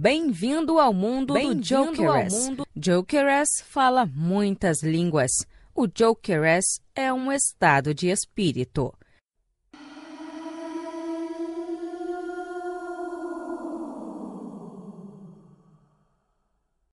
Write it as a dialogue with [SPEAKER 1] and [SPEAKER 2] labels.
[SPEAKER 1] Bem-vindo ao mundo
[SPEAKER 2] Bem
[SPEAKER 1] do Jokeress.
[SPEAKER 2] mundo...
[SPEAKER 1] Jokeress fala muitas línguas. O Jokeress é um estado de espírito.